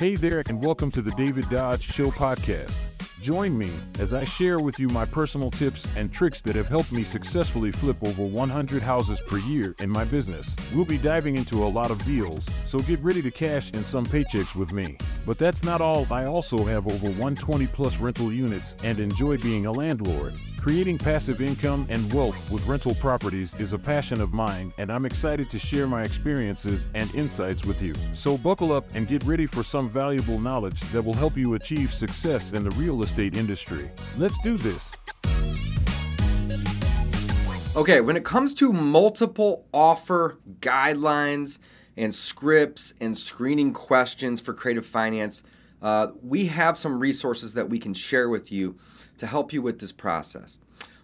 Hey there, and welcome to the David Dodge Show podcast. Join me as I share with you my personal tips and tricks that have helped me successfully flip over 100 houses per year in my business. We'll be diving into a lot of deals, so get ready to cash in some paychecks with me. But that's not all, I also have over 120 plus rental units and enjoy being a landlord. Creating passive income and wealth with rental properties is a passion of mine, and I'm excited to share my experiences and insights with you. So buckle up and get ready for some valuable knowledge that will help you achieve success in the real estate industry. Let's do this. Okay, when it comes to multiple offer guidelines and scripts and screening questions for creative finance, uh, we have some resources that we can share with you to help you with this process.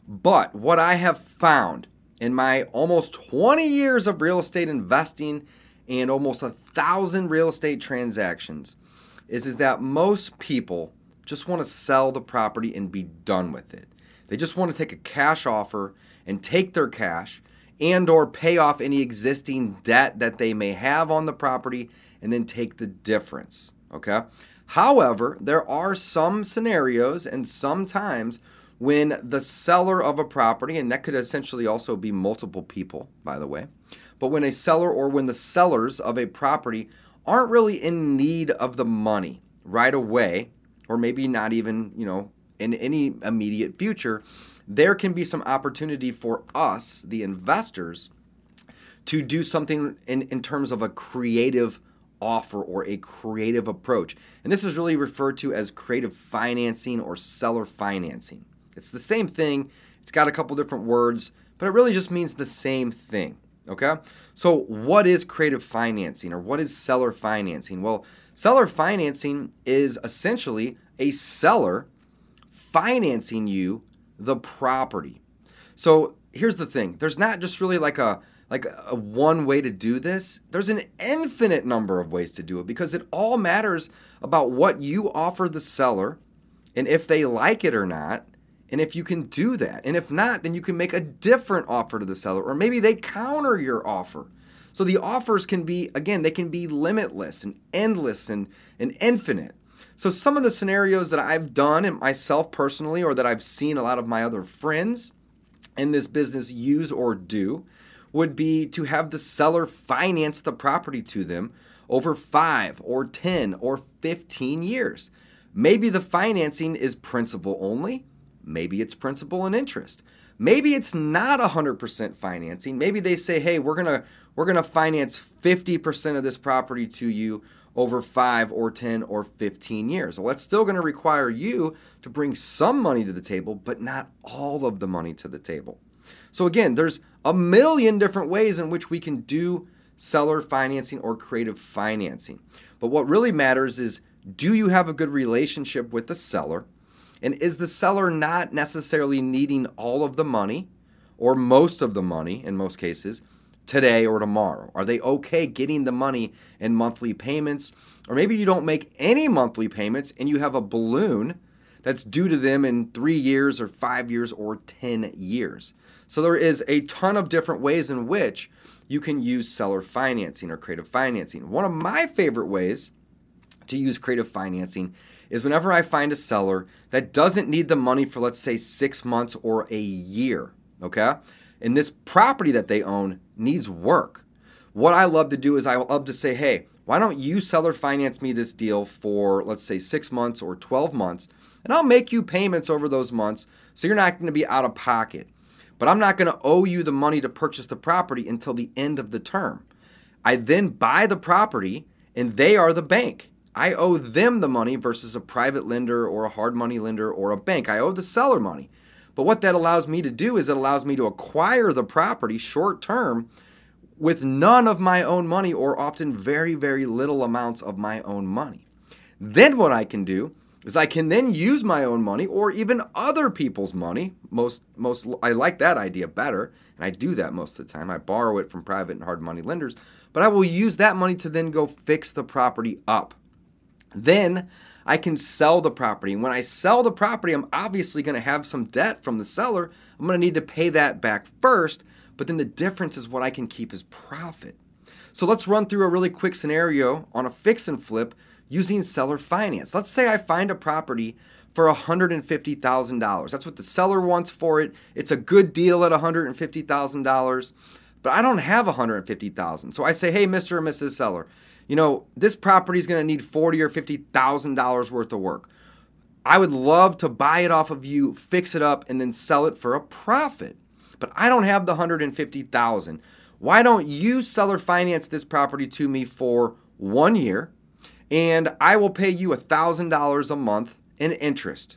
But what I have found in my almost 20 years of real estate investing and almost a thousand real estate transactions is, is that most people just want to sell the property and be done with it. They just want to take a cash offer and take their cash and or pay off any existing debt that they may have on the property and then take the difference, okay? However, there are some scenarios and sometimes when the seller of a property, and that could essentially also be multiple people, by the way, but when a seller or when the sellers of a property aren't really in need of the money right away, or maybe not even, you know, in any immediate future, there can be some opportunity for us, the investors, to do something in, in terms of a creative offer or a creative approach. And this is really referred to as creative financing or seller financing. It's the same thing, it's got a couple different words, but it really just means the same thing. Okay? So, what is creative financing or what is seller financing? Well, seller financing is essentially a seller financing you the property. So, here's the thing there's not just really like a like a one way to do this. There's an infinite number of ways to do it because it all matters about what you offer the seller and if they like it or not. And if you can do that. And if not, then you can make a different offer to the seller or maybe they counter your offer. So the offers can be again, they can be limitless and endless and, and infinite. So some of the scenarios that I've done and myself personally or that I've seen a lot of my other friends in this business use or do would be to have the seller finance the property to them over 5 or 10 or 15 years. Maybe the financing is principal only, maybe it's principal and interest. Maybe it's not 100% financing. Maybe they say, "Hey, we're going to we're going to finance 50% of this property to you over 5 or 10 or 15 years." Well, that's still going to require you to bring some money to the table, but not all of the money to the table. So again, there's a million different ways in which we can do seller financing or creative financing. But what really matters is do you have a good relationship with the seller? And is the seller not necessarily needing all of the money or most of the money in most cases today or tomorrow? Are they okay getting the money in monthly payments? Or maybe you don't make any monthly payments and you have a balloon that's due to them in three years or five years or 10 years. So there is a ton of different ways in which you can use seller financing or creative financing. One of my favorite ways to use creative financing is whenever I find a seller that doesn't need the money for, let's say, six months or a year, okay? And this property that they own needs work. What I love to do is I love to say, hey, why don't you seller finance me this deal for, let's say, six months or 12 months, and I'll make you payments over those months so you're not going to be out of pocket but I'm not going to owe you the money to purchase the property until the end of the term. I then buy the property and they are the bank. I owe them the money versus a private lender or a hard money lender or a bank. I owe the seller money. But what that allows me to do is it allows me to acquire the property short term with none of my own money or often very, very little amounts of my own money. Then what I can do is I can then use my own money or even other people's money. Most most I like that idea better, and I do that most of the time. I borrow it from private and hard money lenders, but I will use that money to then go fix the property up. Then I can sell the property. And when I sell the property, I'm obviously going to have some debt from the seller. I'm going to need to pay that back first, but then the difference is what I can keep as profit. So let's run through a really quick scenario on a fix and flip using seller finance. Let's say I find a property for $150,000. That's what the seller wants for it. It's a good deal at $150,000, but I don't have 150,000. So I say, "Hey, Mr. or Mrs. Seller, you know, this property is going to need 40 or $50,000 worth of work. I would love to buy it off of you, fix it up and then sell it for a profit. But I don't have the 150,000. Why don't you seller finance this property to me for 1 year and I will pay you $1,000 a month in interest.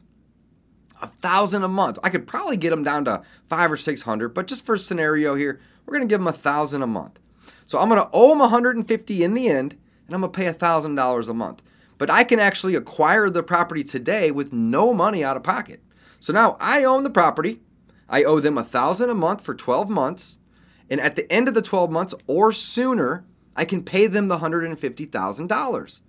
A thousand a month. I could probably get them down to five or six hundred, but just for scenario here, we're gonna give them a thousand a month. So I'm gonna owe them 150 in the end, and I'm gonna pay a thousand dollars a month. But I can actually acquire the property today with no money out of pocket. So now I own the property. I owe them a thousand a month for 12 months, and at the end of the 12 months or sooner, I can pay them the $150,000.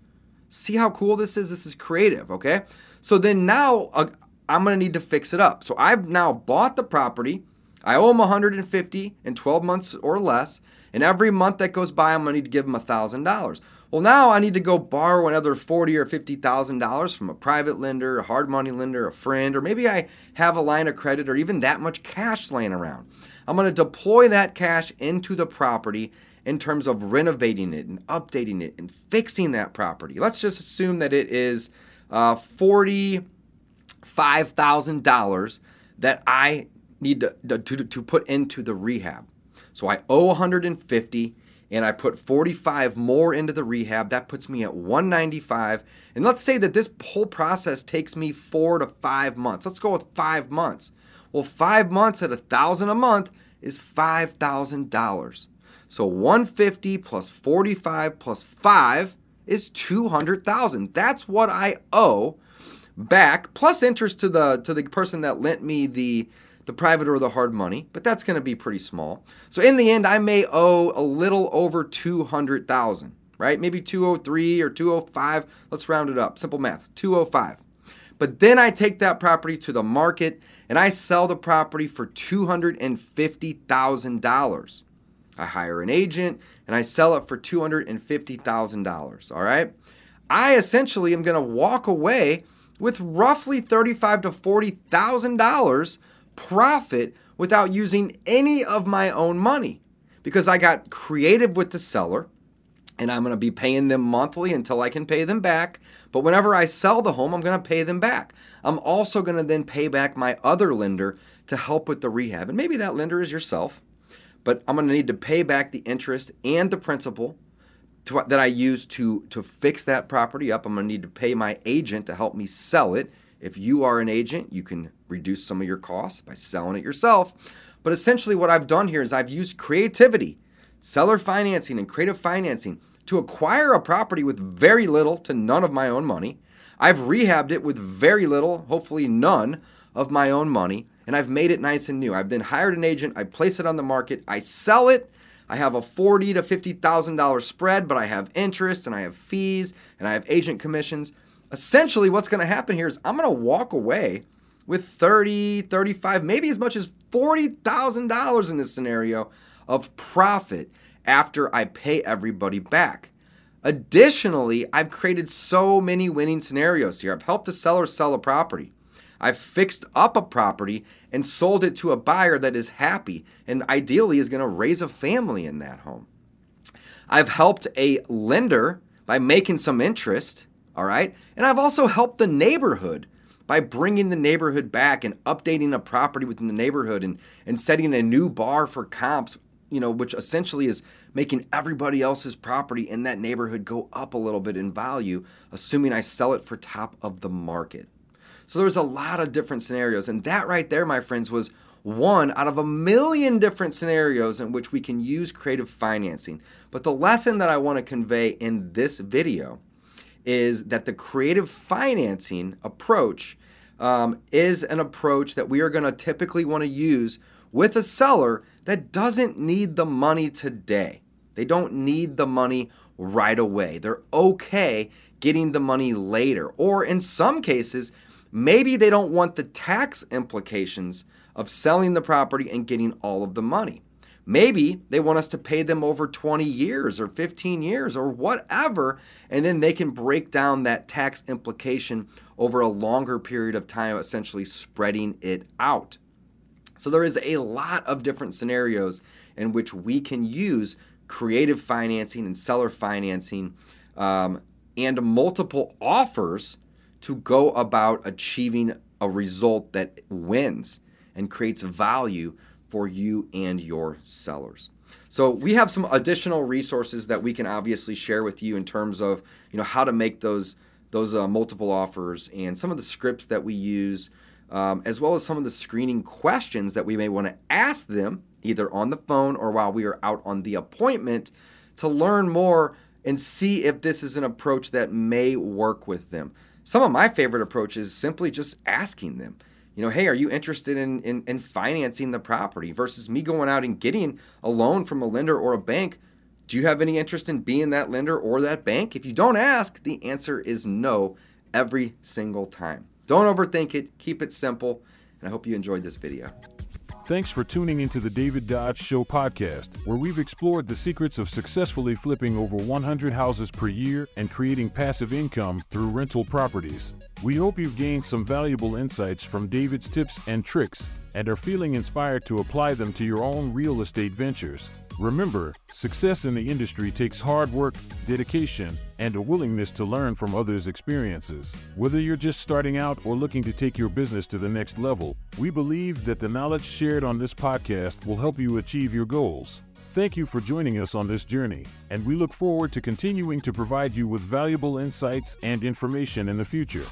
See how cool this is? This is creative, okay? So then now uh, I'm going to need to fix it up. So I've now bought the property. I owe them 150 in 12 months or less, and every month that goes by, I'm going to need to give them $1,000. Well, now I need to go borrow another forty or fifty thousand dollars from a private lender, a hard money lender, a friend, or maybe I have a line of credit or even that much cash laying around. I'm going to deploy that cash into the property in terms of renovating it and updating it and fixing that property. Let's just assume that it is uh, $45,000 that I need to, to, to put into the rehab. So I owe 150 and I put 45 more into the rehab. That puts me at 195. And let's say that this whole process takes me four to five months. Let's go with five months. Well, five months at a thousand a month is $5,000. So 150 plus 45 plus 5 is 200,000. That's what I owe back plus interest to the to the person that lent me the the private or the hard money, but that's going to be pretty small. So in the end I may owe a little over 200,000, right? Maybe 203 or 205. Let's round it up. Simple math. 205. But then I take that property to the market and I sell the property for $250,000. I hire an agent, and I sell it for $250,000. All right. I essentially am going to walk away with roughly 35 to $40,000 profit without using any of my own money because I got creative with the seller and I'm going to be paying them monthly until I can pay them back. But whenever I sell the home, I'm going to pay them back. I'm also going to then pay back my other lender to help with the rehab. And maybe that lender is yourself but I'm going to need to pay back the interest and the principal to, that I use to to fix that property up. I'm going to need to pay my agent to help me sell it. If you are an agent, you can reduce some of your costs by selling it yourself. But essentially, what I've done here is I've used creativity, seller financing, and creative financing to acquire a property with very little to none of my own money. I've rehabbed it with very little, hopefully none, of my own money and I've made it nice and new. I've then hired an agent, I place it on the market, I sell it. I have a forty to fifty thousand dollar spread, but I have interest and I have fees and I have agent commissions. Essentially, what's going to happen here is I'm going to walk away with 30, 35, maybe as much as $40,000 in this scenario of profit after I pay everybody back. Additionally, I've created so many winning scenarios here. I've helped a seller sell a property. I've fixed up a property and sold it to a buyer that is happy and ideally is going to raise a family in that home. I've helped a lender by making some interest, all right? And I've also helped the neighborhood by bringing the neighborhood back and updating a property within the neighborhood and, and setting a new bar for comps, you know, which essentially is making everybody else's property in that neighborhood go up a little bit in value, assuming I sell it for top of the market. So there's a lot of different scenarios. And that right there, my friends, was one out of a million different scenarios in which we can use creative financing. But the lesson that I want to convey in this video is that the creative financing approach um, is an approach that we are going to typically want to use with a seller that doesn't need the money today. They don't need the money right away. They're okay getting the money later. Or in some cases, Maybe they don't want the tax implications of selling the property and getting all of the money. Maybe they want us to pay them over 20 years or 15 years or whatever, and then they can break down that tax implication over a longer period of time, essentially spreading it out. So there is a lot of different scenarios in which we can use creative financing and seller financing um, and multiple offers to go about achieving a result that wins and creates value for you and your sellers. So we have some additional resources that we can obviously share with you in terms of you know how to make those those uh, multiple offers and some of the scripts that we use, um, as well as some of the screening questions that we may want to ask them either on the phone or while we are out on the appointment to learn more and see if this is an approach that may work with them. Some of my favorite approaches simply just asking them, you know, hey, are you interested in, in, in financing the property versus me going out and getting a loan from a lender or a bank? Do you have any interest in being that lender or that bank? If you don't ask, the answer is no every single time. Don't overthink it, keep it simple, and I hope you enjoyed this video. Thanks for tuning into the David Dodge Show podcast, where we've explored the secrets of successfully flipping over 100 houses per year and creating passive income through rental properties. We hope you've gained some valuable insights from David's tips and tricks and are feeling inspired to apply them to your own real estate ventures. Remember, success in the industry takes hard work, dedication, and a willingness to learn from others' experiences. Whether you're just starting out or looking to take your business to the next level, we believe that the knowledge shared on this podcast will help you achieve your goals. Thank you for joining us on this journey, and we look forward to continuing to provide you with valuable insights and information in the future.